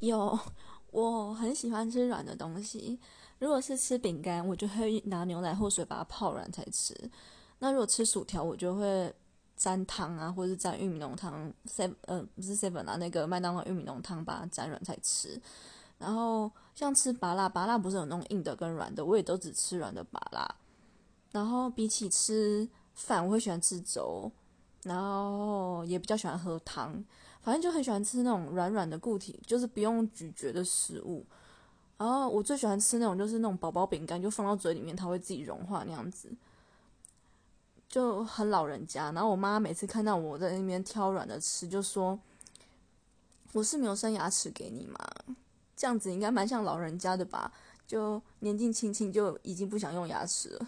有，我很喜欢吃软的东西。如果是吃饼干，我就会拿牛奶或水把它泡软才吃。那如果吃薯条，我就会沾汤啊，或者是沾玉米浓汤。seven 呃不是 seven 啊，那个麦当劳玉米浓汤把它沾软才吃。然后像吃拔辣，拔辣不是有那种硬的跟软的，我也都只吃软的拔辣。然后比起吃饭，我会喜欢吃粥，然后也比较喜欢喝汤。反正就很喜欢吃那种软软的固体，就是不用咀嚼的食物。然后我最喜欢吃那种就是那种宝宝饼干，就放到嘴里面它会自己融化那样子，就很老人家。然后我妈每次看到我在那边挑软的吃，就说：“我是没有生牙齿给你吗？这样子应该蛮像老人家的吧？就年纪轻轻就已经不想用牙齿了。”